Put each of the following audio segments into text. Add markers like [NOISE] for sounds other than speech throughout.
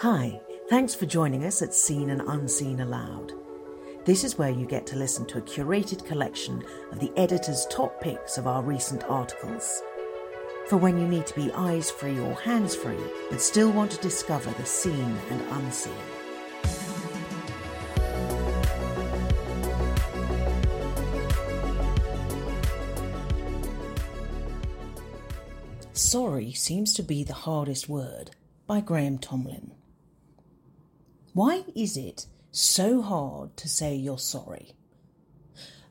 Hi, thanks for joining us at Seen and Unseen Aloud. This is where you get to listen to a curated collection of the editor's top picks of our recent articles. For when you need to be eyes free or hands free, but still want to discover the seen and unseen. Sorry seems to be the hardest word by Graham Tomlin. Why is it so hard to say you're sorry?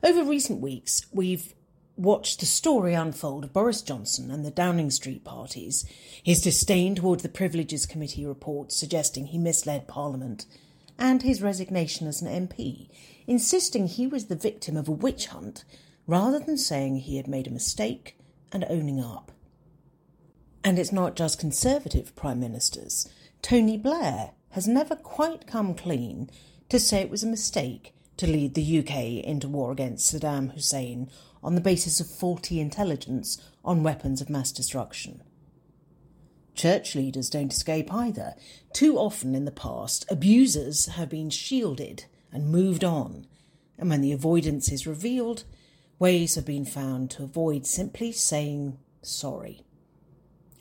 Over recent weeks, we've watched the story unfold of Boris Johnson and the Downing Street parties, his disdain towards the Privileges Committee report suggesting he misled Parliament, and his resignation as an MP, insisting he was the victim of a witch hunt rather than saying he had made a mistake and owning up. And it's not just Conservative Prime Ministers. Tony Blair has never quite come clean to say it was a mistake to lead the UK into war against Saddam Hussein on the basis of faulty intelligence on weapons of mass destruction. Church leaders don't escape either. Too often in the past, abusers have been shielded and moved on, and when the avoidance is revealed, ways have been found to avoid simply saying sorry.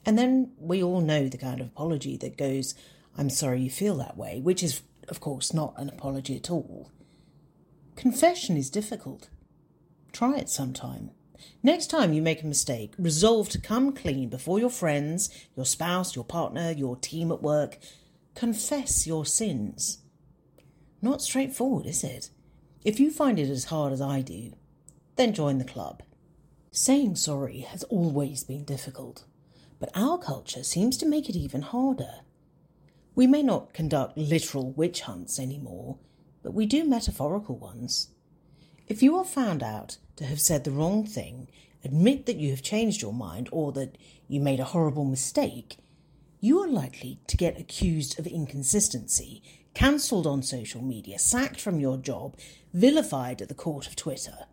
And then we all know the kind of apology that goes, I'm sorry you feel that way, which is, of course, not an apology at all. Confession is difficult. Try it sometime. Next time you make a mistake, resolve to come clean before your friends, your spouse, your partner, your team at work. Confess your sins. Not straightforward, is it? If you find it as hard as I do, then join the club. Saying sorry has always been difficult but our culture seems to make it even harder. We may not conduct literal witch hunts anymore, but we do metaphorical ones. If you are found out to have said the wrong thing, admit that you have changed your mind or that you made a horrible mistake, you are likely to get accused of inconsistency, cancelled on social media, sacked from your job, vilified at the court of Twitter.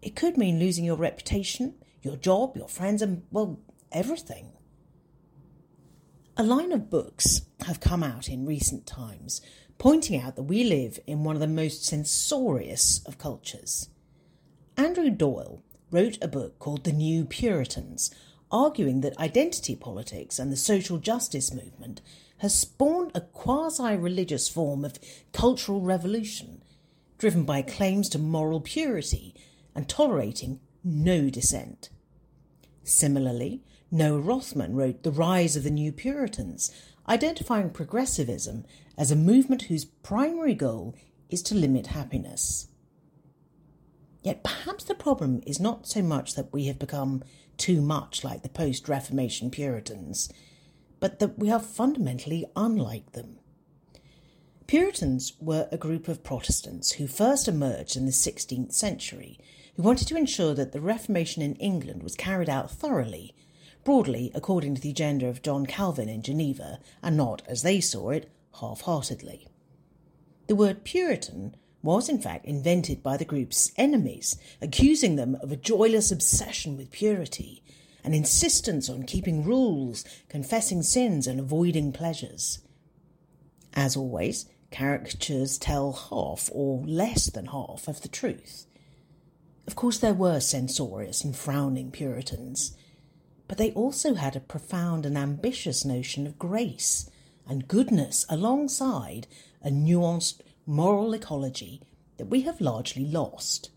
It could mean losing your reputation, your job, your friends, and, well, everything. A line of books have come out in recent times pointing out that we live in one of the most censorious of cultures. Andrew Doyle wrote a book called The New Puritans, arguing that identity politics and the social justice movement has spawned a quasi religious form of cultural revolution driven by claims to moral purity and tolerating no dissent. Similarly, Noah Rothman wrote The Rise of the New Puritans, identifying progressivism as a movement whose primary goal is to limit happiness. Yet perhaps the problem is not so much that we have become too much like the post Reformation Puritans, but that we are fundamentally unlike them. Puritans were a group of Protestants who first emerged in the 16th century, who wanted to ensure that the Reformation in England was carried out thoroughly broadly according to the agenda of John Calvin in Geneva, and not, as they saw it, half heartedly. The word Puritan was in fact invented by the group's enemies, accusing them of a joyless obsession with purity, an insistence on keeping rules, confessing sins, and avoiding pleasures. As always, caricatures tell half or less than half of the truth. Of course, there were censorious and frowning Puritans, but they also had a profound and ambitious notion of grace and goodness alongside a nuanced moral ecology that we have largely lost.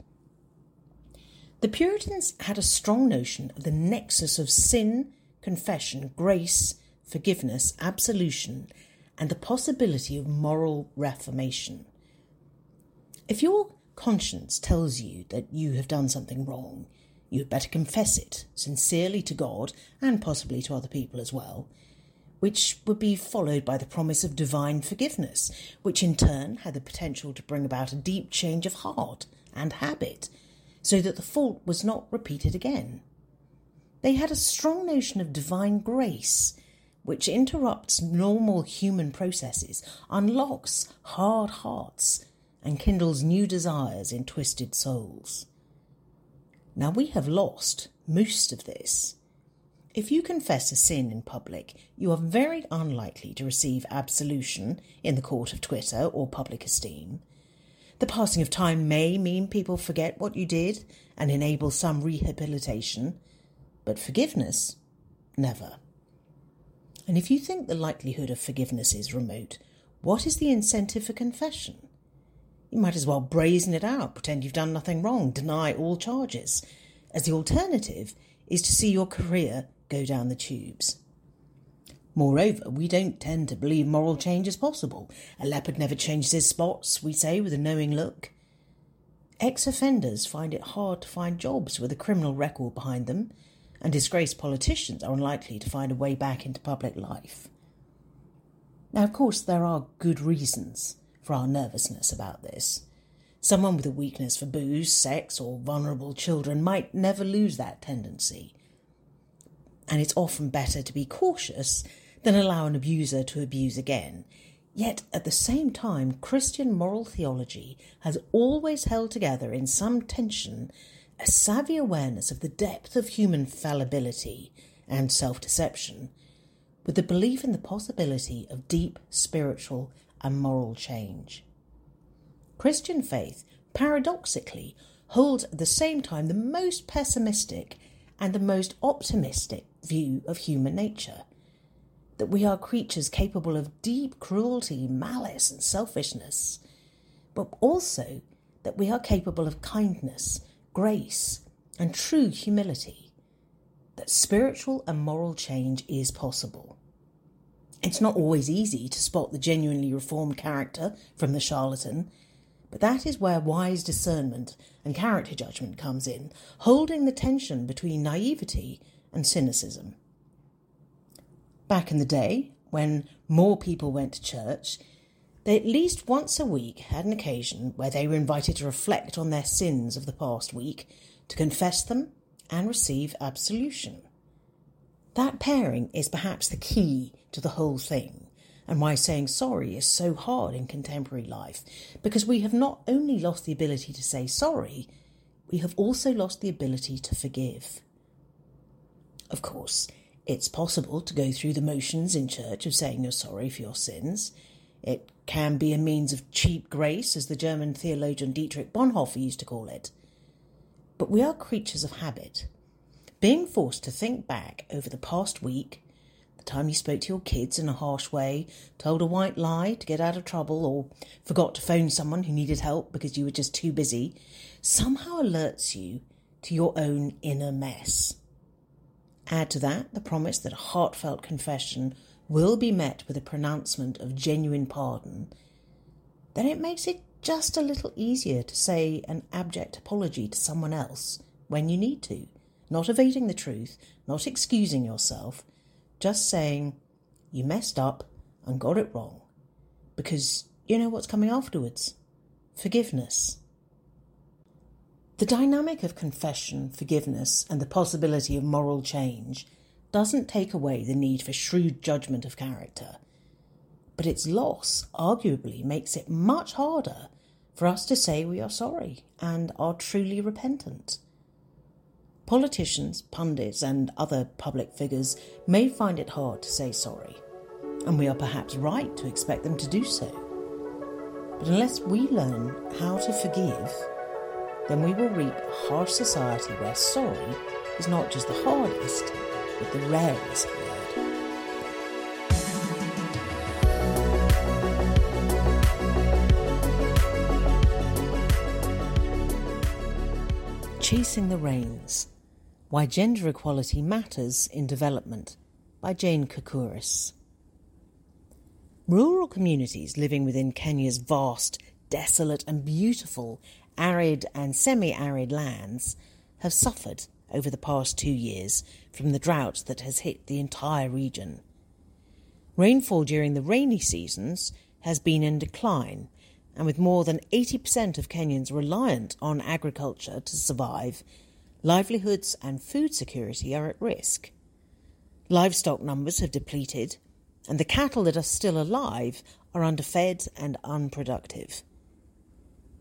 The Puritans had a strong notion of the nexus of sin, confession, grace, forgiveness, absolution, and the possibility of moral reformation. If your conscience tells you that you have done something wrong, you had better confess it sincerely to God and possibly to other people as well, which would be followed by the promise of divine forgiveness, which in turn had the potential to bring about a deep change of heart and habit, so that the fault was not repeated again. They had a strong notion of divine grace, which interrupts normal human processes, unlocks hard hearts, and kindles new desires in twisted souls. Now we have lost most of this. if you confess a sin in public, you are very unlikely to receive absolution in the court of Twitter or public esteem. The passing of time may mean people forget what you did and enable some rehabilitation, but forgiveness, never. And if you think the likelihood of forgiveness is remote, what is the incentive for confession? You might as well brazen it out, pretend you've done nothing wrong, deny all charges, as the alternative is to see your career go down the tubes. Moreover, we don't tend to believe moral change is possible. A leopard never changes his spots, we say with a knowing look. Ex offenders find it hard to find jobs with a criminal record behind them, and disgraced politicians are unlikely to find a way back into public life. Now, of course, there are good reasons for our nervousness about this. Someone with a weakness for booze, sex, or vulnerable children might never lose that tendency and it's often better to be cautious than allow an abuser to abuse again. Yet at the same time, Christian moral theology has always held together in some tension a savvy awareness of the depth of human fallibility and self deception, with the belief in the possibility of deep spiritual and moral change. Christian faith, paradoxically, holds at the same time the most pessimistic and the most optimistic view of human nature. That we are creatures capable of deep cruelty, malice, and selfishness, but also that we are capable of kindness, grace, and true humility. That spiritual and moral change is possible. It's not always easy to spot the genuinely reformed character from the charlatan, but that is where wise discernment and character judgment comes in, holding the tension between naivety and cynicism. Back in the day, when more people went to church, they at least once a week had an occasion where they were invited to reflect on their sins of the past week, to confess them, and receive absolution. That pairing is perhaps the key to the whole thing and why saying sorry is so hard in contemporary life, because we have not only lost the ability to say sorry, we have also lost the ability to forgive. Of course, it's possible to go through the motions in church of saying you're sorry for your sins. It can be a means of cheap grace, as the German theologian Dietrich Bonhoeffer used to call it. But we are creatures of habit. Being forced to think back over the past week, the time you spoke to your kids in a harsh way, told a white lie to get out of trouble, or forgot to phone someone who needed help because you were just too busy, somehow alerts you to your own inner mess. Add to that the promise that a heartfelt confession will be met with a pronouncement of genuine pardon, then it makes it just a little easier to say an abject apology to someone else when you need to, not evading the truth, not excusing yourself, just saying you messed up and got it wrong. Because you know what's coming afterwards forgiveness. The dynamic of confession, forgiveness, and the possibility of moral change doesn't take away the need for shrewd judgment of character, but its loss arguably makes it much harder for us to say we are sorry and are truly repentant. Politicians, pundits, and other public figures may find it hard to say sorry, and we are perhaps right to expect them to do so. But unless we learn how to forgive, then we will reap a harsh society where sorry is not just the hardest, but the rarest word. Chasing the Rains why Gender Equality Matters in Development by Jane Cacouris. Rural communities living within Kenya's vast, desolate, and beautiful arid and semi arid lands have suffered over the past two years from the drought that has hit the entire region. Rainfall during the rainy seasons has been in decline, and with more than 80% of Kenyans reliant on agriculture to survive, livelihoods and food security are at risk. Livestock numbers have depleted, and the cattle that are still alive are underfed and unproductive.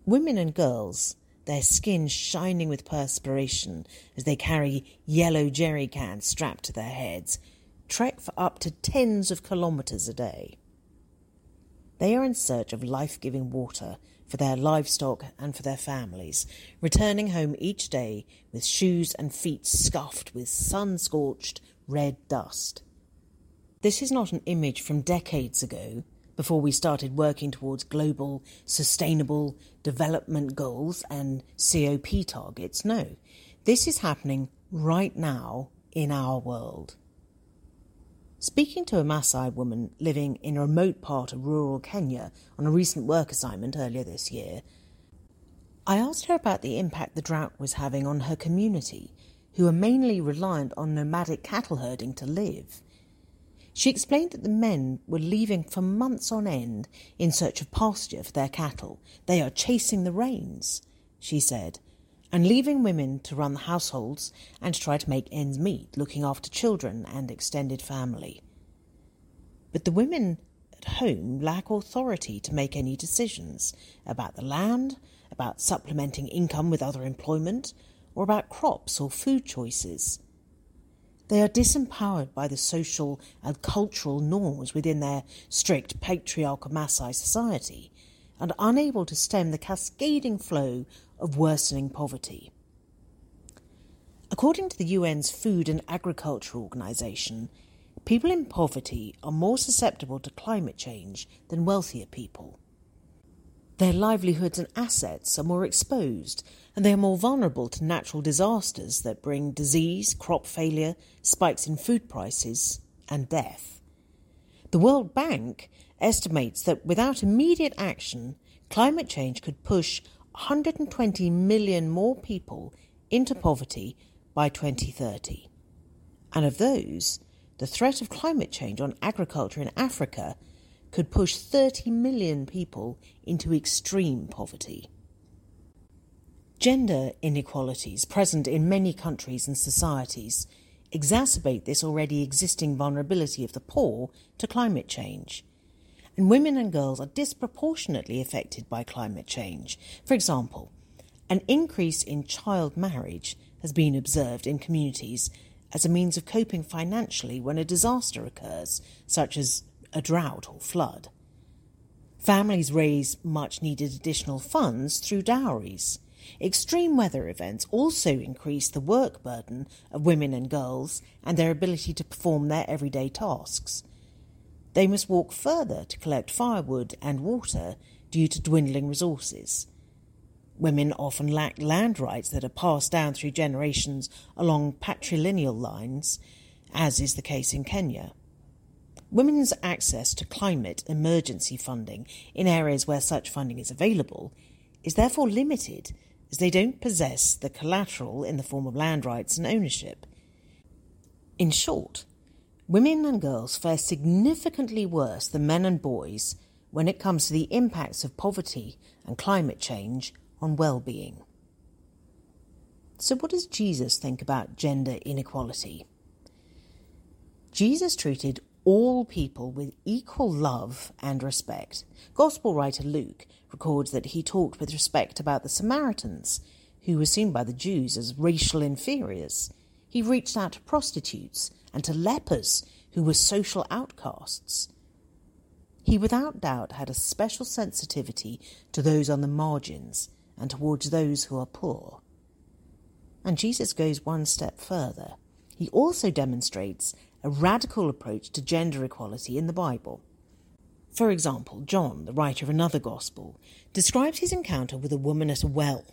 Women and girls, their skin shining with perspiration as they carry yellow jerry cans strapped to their heads, trek for up to tens of kilometres a day. They are in search of life giving water for their livestock and for their families, returning home each day with shoes and feet scuffed with sun scorched red dust. This is not an image from decades ago, before we started working towards global sustainable development goals and COP targets. No, this is happening right now in our world. Speaking to a Maasai woman living in a remote part of rural Kenya on a recent work assignment earlier this year, I asked her about the impact the drought was having on her community, who are mainly reliant on nomadic cattle herding to live. She explained that the men were leaving for months on end in search of pasture for their cattle. They are chasing the rains, she said, and leaving women to run the households and to try to make ends meet, looking after children and extended family. But the women at home lack authority to make any decisions about the land, about supplementing income with other employment, or about crops or food choices. They are disempowered by the social and cultural norms within their strict patriarchal Maasai society and unable to stem the cascading flow of worsening poverty. According to the UN's Food and Agriculture Organization, people in poverty are more susceptible to climate change than wealthier people. Their livelihoods and assets are more exposed, and they are more vulnerable to natural disasters that bring disease, crop failure, spikes in food prices, and death. The World Bank estimates that without immediate action, climate change could push 120 million more people into poverty by 2030. And of those, the threat of climate change on agriculture in Africa could push 30 million people into extreme poverty. Gender inequalities present in many countries and societies exacerbate this already existing vulnerability of the poor to climate change. And women and girls are disproportionately affected by climate change. For example, an increase in child marriage has been observed in communities as a means of coping financially when a disaster occurs, such as a drought or flood. Families raise much needed additional funds through dowries. Extreme weather events also increase the work burden of women and girls and their ability to perform their everyday tasks. They must walk further to collect firewood and water due to dwindling resources. Women often lack land rights that are passed down through generations along patrilineal lines, as is the case in Kenya. Women's access to climate emergency funding in areas where such funding is available is therefore limited as they don't possess the collateral in the form of land rights and ownership. In short, women and girls fare significantly worse than men and boys when it comes to the impacts of poverty and climate change on well being. So, what does Jesus think about gender inequality? Jesus treated all people with equal love and respect. Gospel writer Luke records that he talked with respect about the Samaritans, who were seen by the Jews as racial inferiors. He reached out to prostitutes and to lepers, who were social outcasts. He without doubt had a special sensitivity to those on the margins and towards those who are poor. And Jesus goes one step further. He also demonstrates a radical approach to gender equality in the Bible. For example, John, the writer of another gospel, describes his encounter with a woman at a well.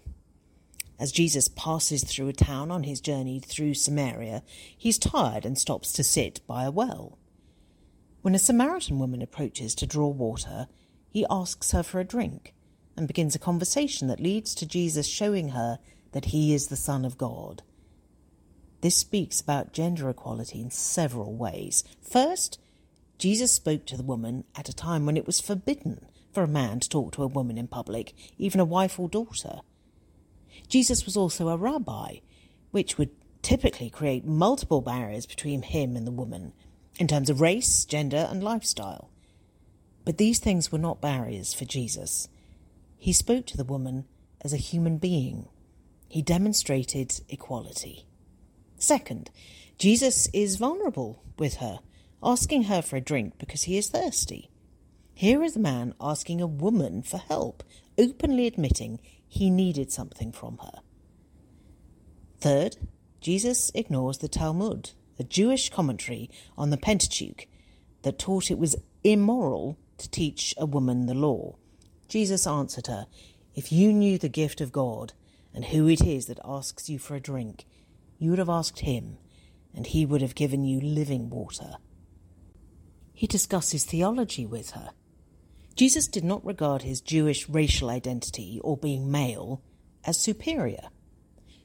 As Jesus passes through a town on his journey through Samaria, he's tired and stops to sit by a well. When a Samaritan woman approaches to draw water, he asks her for a drink and begins a conversation that leads to Jesus showing her that he is the Son of God. This speaks about gender equality in several ways. First, Jesus spoke to the woman at a time when it was forbidden for a man to talk to a woman in public, even a wife or daughter. Jesus was also a rabbi, which would typically create multiple barriers between him and the woman in terms of race, gender, and lifestyle. But these things were not barriers for Jesus. He spoke to the woman as a human being. He demonstrated equality. Second, Jesus is vulnerable with her, asking her for a drink because he is thirsty. Here is a man asking a woman for help, openly admitting he needed something from her. Third, Jesus ignores the Talmud, a Jewish commentary on the Pentateuch that taught it was immoral to teach a woman the law. Jesus answered her, If you knew the gift of God and who it is that asks you for a drink, you would have asked him, and he would have given you living water. He discusses theology with her. Jesus did not regard his Jewish racial identity or being male as superior.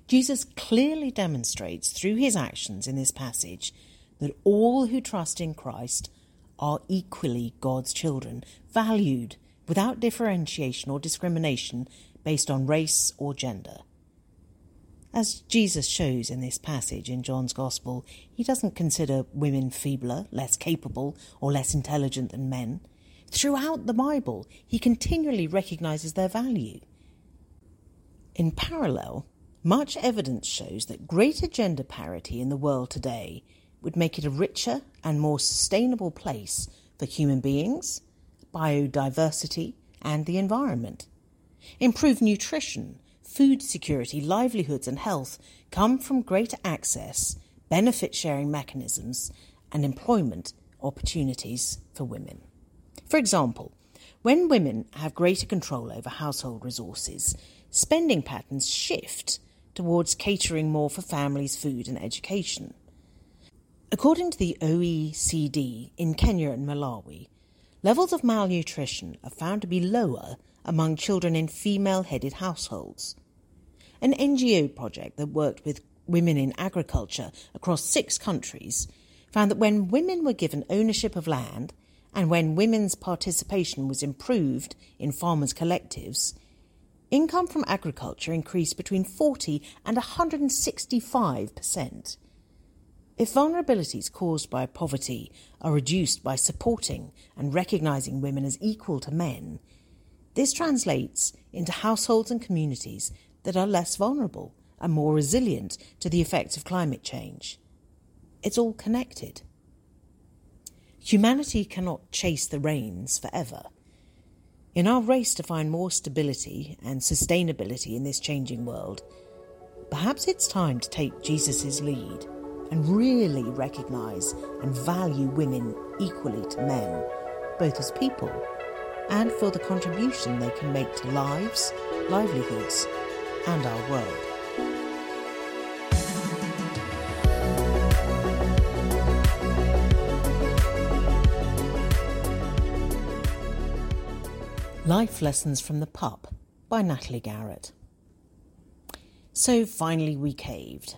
Jesus clearly demonstrates through his actions in this passage that all who trust in Christ are equally God's children, valued without differentiation or discrimination based on race or gender. As Jesus shows in this passage in John's Gospel, he doesn't consider women feebler, less capable, or less intelligent than men. Throughout the Bible, he continually recognizes their value. In parallel, much evidence shows that greater gender parity in the world today would make it a richer and more sustainable place for human beings, biodiversity, and the environment. Improved nutrition, food security, livelihoods, and health come from greater access, benefit sharing mechanisms, and employment opportunities for women. For example, when women have greater control over household resources, spending patterns shift towards catering more for families' food and education. According to the OECD in Kenya and Malawi, levels of malnutrition are found to be lower among children in female headed households. An NGO project that worked with women in agriculture across six countries found that when women were given ownership of land and when women's participation was improved in farmers' collectives, income from agriculture increased between 40 and 165%. If vulnerabilities caused by poverty are reduced by supporting and recognising women as equal to men, this translates into households and communities that are less vulnerable and more resilient to the effects of climate change. It's all connected. Humanity cannot chase the rains forever. In our race to find more stability and sustainability in this changing world, perhaps it's time to take Jesus' lead and really recognise and value women equally to men, both as people and for the contribution they can make to lives, livelihoods, and our world. Life Lessons from the Pup by Natalie Garrett. So finally we caved.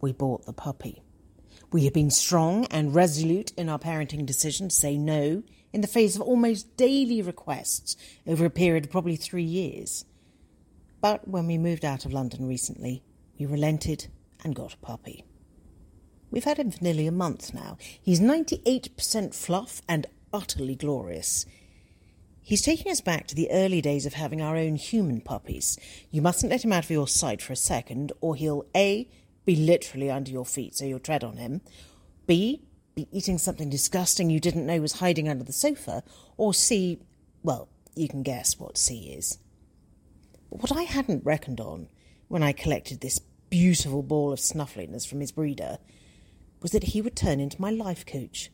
We bought the puppy. We had been strong and resolute in our parenting decision to say no in the face of almost daily requests over a period of probably three years. But when we moved out of London recently, we relented and got a puppy. We've had him for nearly a month now. He's 98% fluff and utterly glorious. He's taking us back to the early days of having our own human puppies. You mustn't let him out of your sight for a second, or he'll A. be literally under your feet so you'll tread on him, B. be eating something disgusting you didn't know was hiding under the sofa, or C. well, you can guess what C is. But what I hadn't reckoned on when I collected this beautiful ball of snuffliness from his breeder was that he would turn into my life coach.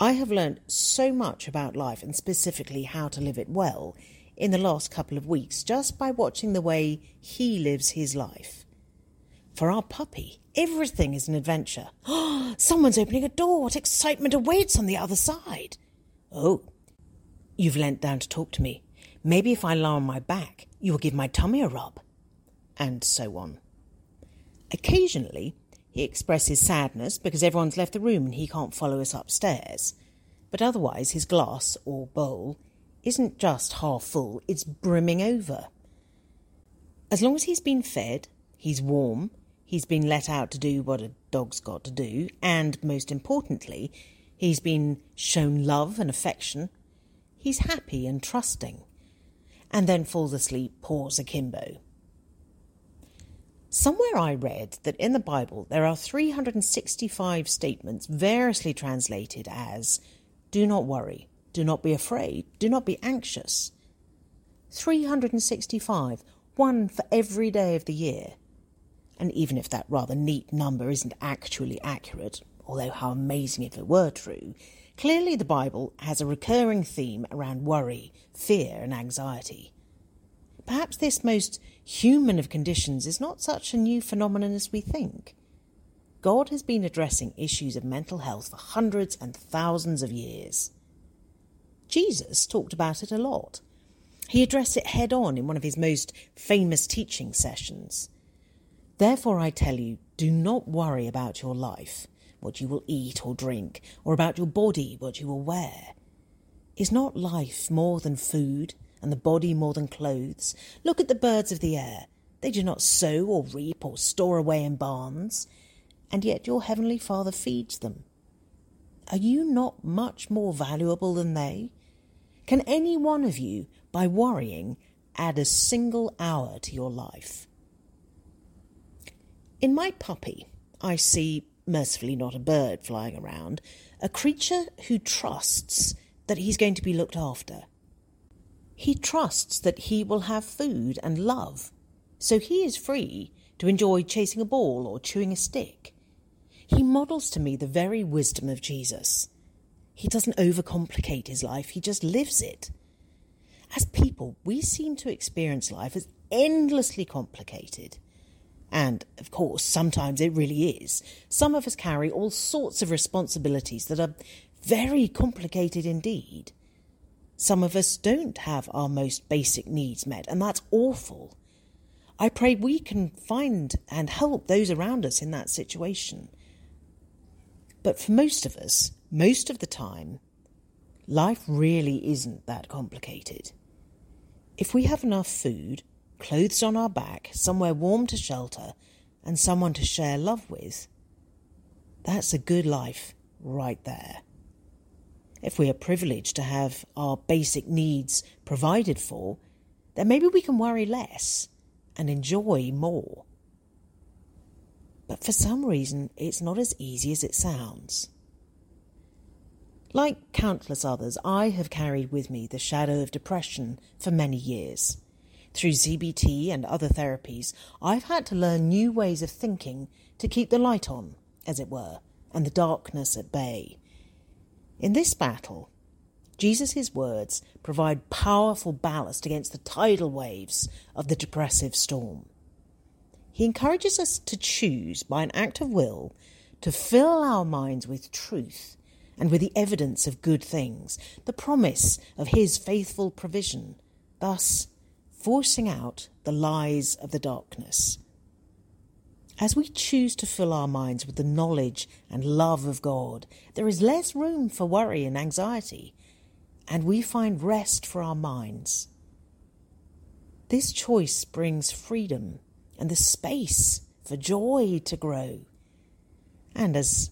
I have learned so much about life and specifically how to live it well in the last couple of weeks just by watching the way he lives his life. For our puppy, everything is an adventure. [GASPS] Someone's opening a door. What excitement awaits on the other side? Oh, you've leant down to talk to me. Maybe if I lie on my back, you will give my tummy a rub. And so on. Occasionally, he expresses sadness because everyone's left the room and he can't follow us upstairs. But otherwise, his glass, or bowl, isn't just half full, it's brimming over. As long as he's been fed, he's warm, he's been let out to do what a dog's got to do, and most importantly, he's been shown love and affection, he's happy and trusting. and then falls asleep paws akimbo. Somewhere I read that in the Bible there are 365 statements variously translated as do not worry, do not be afraid, do not be anxious. 365, one for every day of the year. And even if that rather neat number isn't actually accurate, although how amazing if it were true, clearly the Bible has a recurring theme around worry, fear, and anxiety. Perhaps this most human of conditions is not such a new phenomenon as we think. God has been addressing issues of mental health for hundreds and thousands of years. Jesus talked about it a lot. He addressed it head on in one of his most famous teaching sessions. Therefore, I tell you, do not worry about your life, what you will eat or drink, or about your body, what you will wear. Is not life more than food? And the body more than clothes. Look at the birds of the air. They do not sow or reap or store away in barns, and yet your heavenly Father feeds them. Are you not much more valuable than they? Can any one of you, by worrying, add a single hour to your life? In my puppy, I see, mercifully not a bird flying around, a creature who trusts that he's going to be looked after. He trusts that he will have food and love, so he is free to enjoy chasing a ball or chewing a stick. He models to me the very wisdom of Jesus. He doesn't overcomplicate his life, he just lives it. As people, we seem to experience life as endlessly complicated. And, of course, sometimes it really is. Some of us carry all sorts of responsibilities that are very complicated indeed. Some of us don't have our most basic needs met, and that's awful. I pray we can find and help those around us in that situation. But for most of us, most of the time, life really isn't that complicated. If we have enough food, clothes on our back, somewhere warm to shelter, and someone to share love with, that's a good life right there if we are privileged to have our basic needs provided for, then maybe we can worry less and enjoy more. But for some reason, it's not as easy as it sounds. Like countless others, I have carried with me the shadow of depression for many years. Through CBT and other therapies, I've had to learn new ways of thinking to keep the light on, as it were, and the darkness at bay in this battle, Jesus' words provide powerful ballast against the tidal waves of the depressive storm. He encourages us to choose, by an act of will, to fill our minds with truth and with the evidence of good things, the promise of His faithful provision, thus forcing out the lies of the darkness. As we choose to fill our minds with the knowledge and love of God, there is less room for worry and anxiety, and we find rest for our minds. This choice brings freedom and the space for joy to grow. And as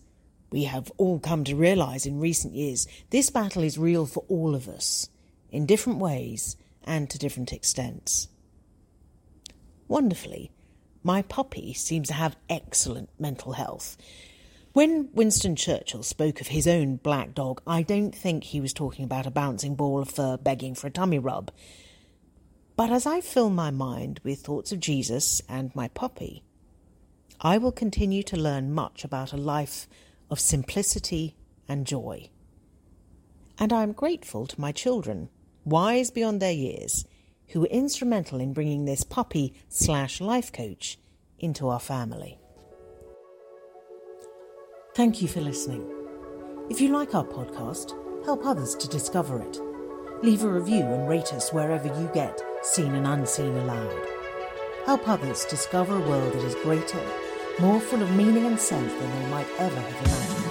we have all come to realize in recent years, this battle is real for all of us, in different ways and to different extents. Wonderfully, my puppy seems to have excellent mental health. When Winston Churchill spoke of his own black dog, I don't think he was talking about a bouncing ball of fur begging for a tummy rub. But as I fill my mind with thoughts of Jesus and my puppy, I will continue to learn much about a life of simplicity and joy. And I am grateful to my children, wise beyond their years, who were instrumental in bringing this puppy slash life coach into our family. Thank you for listening. If you like our podcast, help others to discover it. Leave a review and rate us wherever you get Seen and Unseen Aloud. Help others discover a world that is greater, more full of meaning and sense than they might ever have imagined.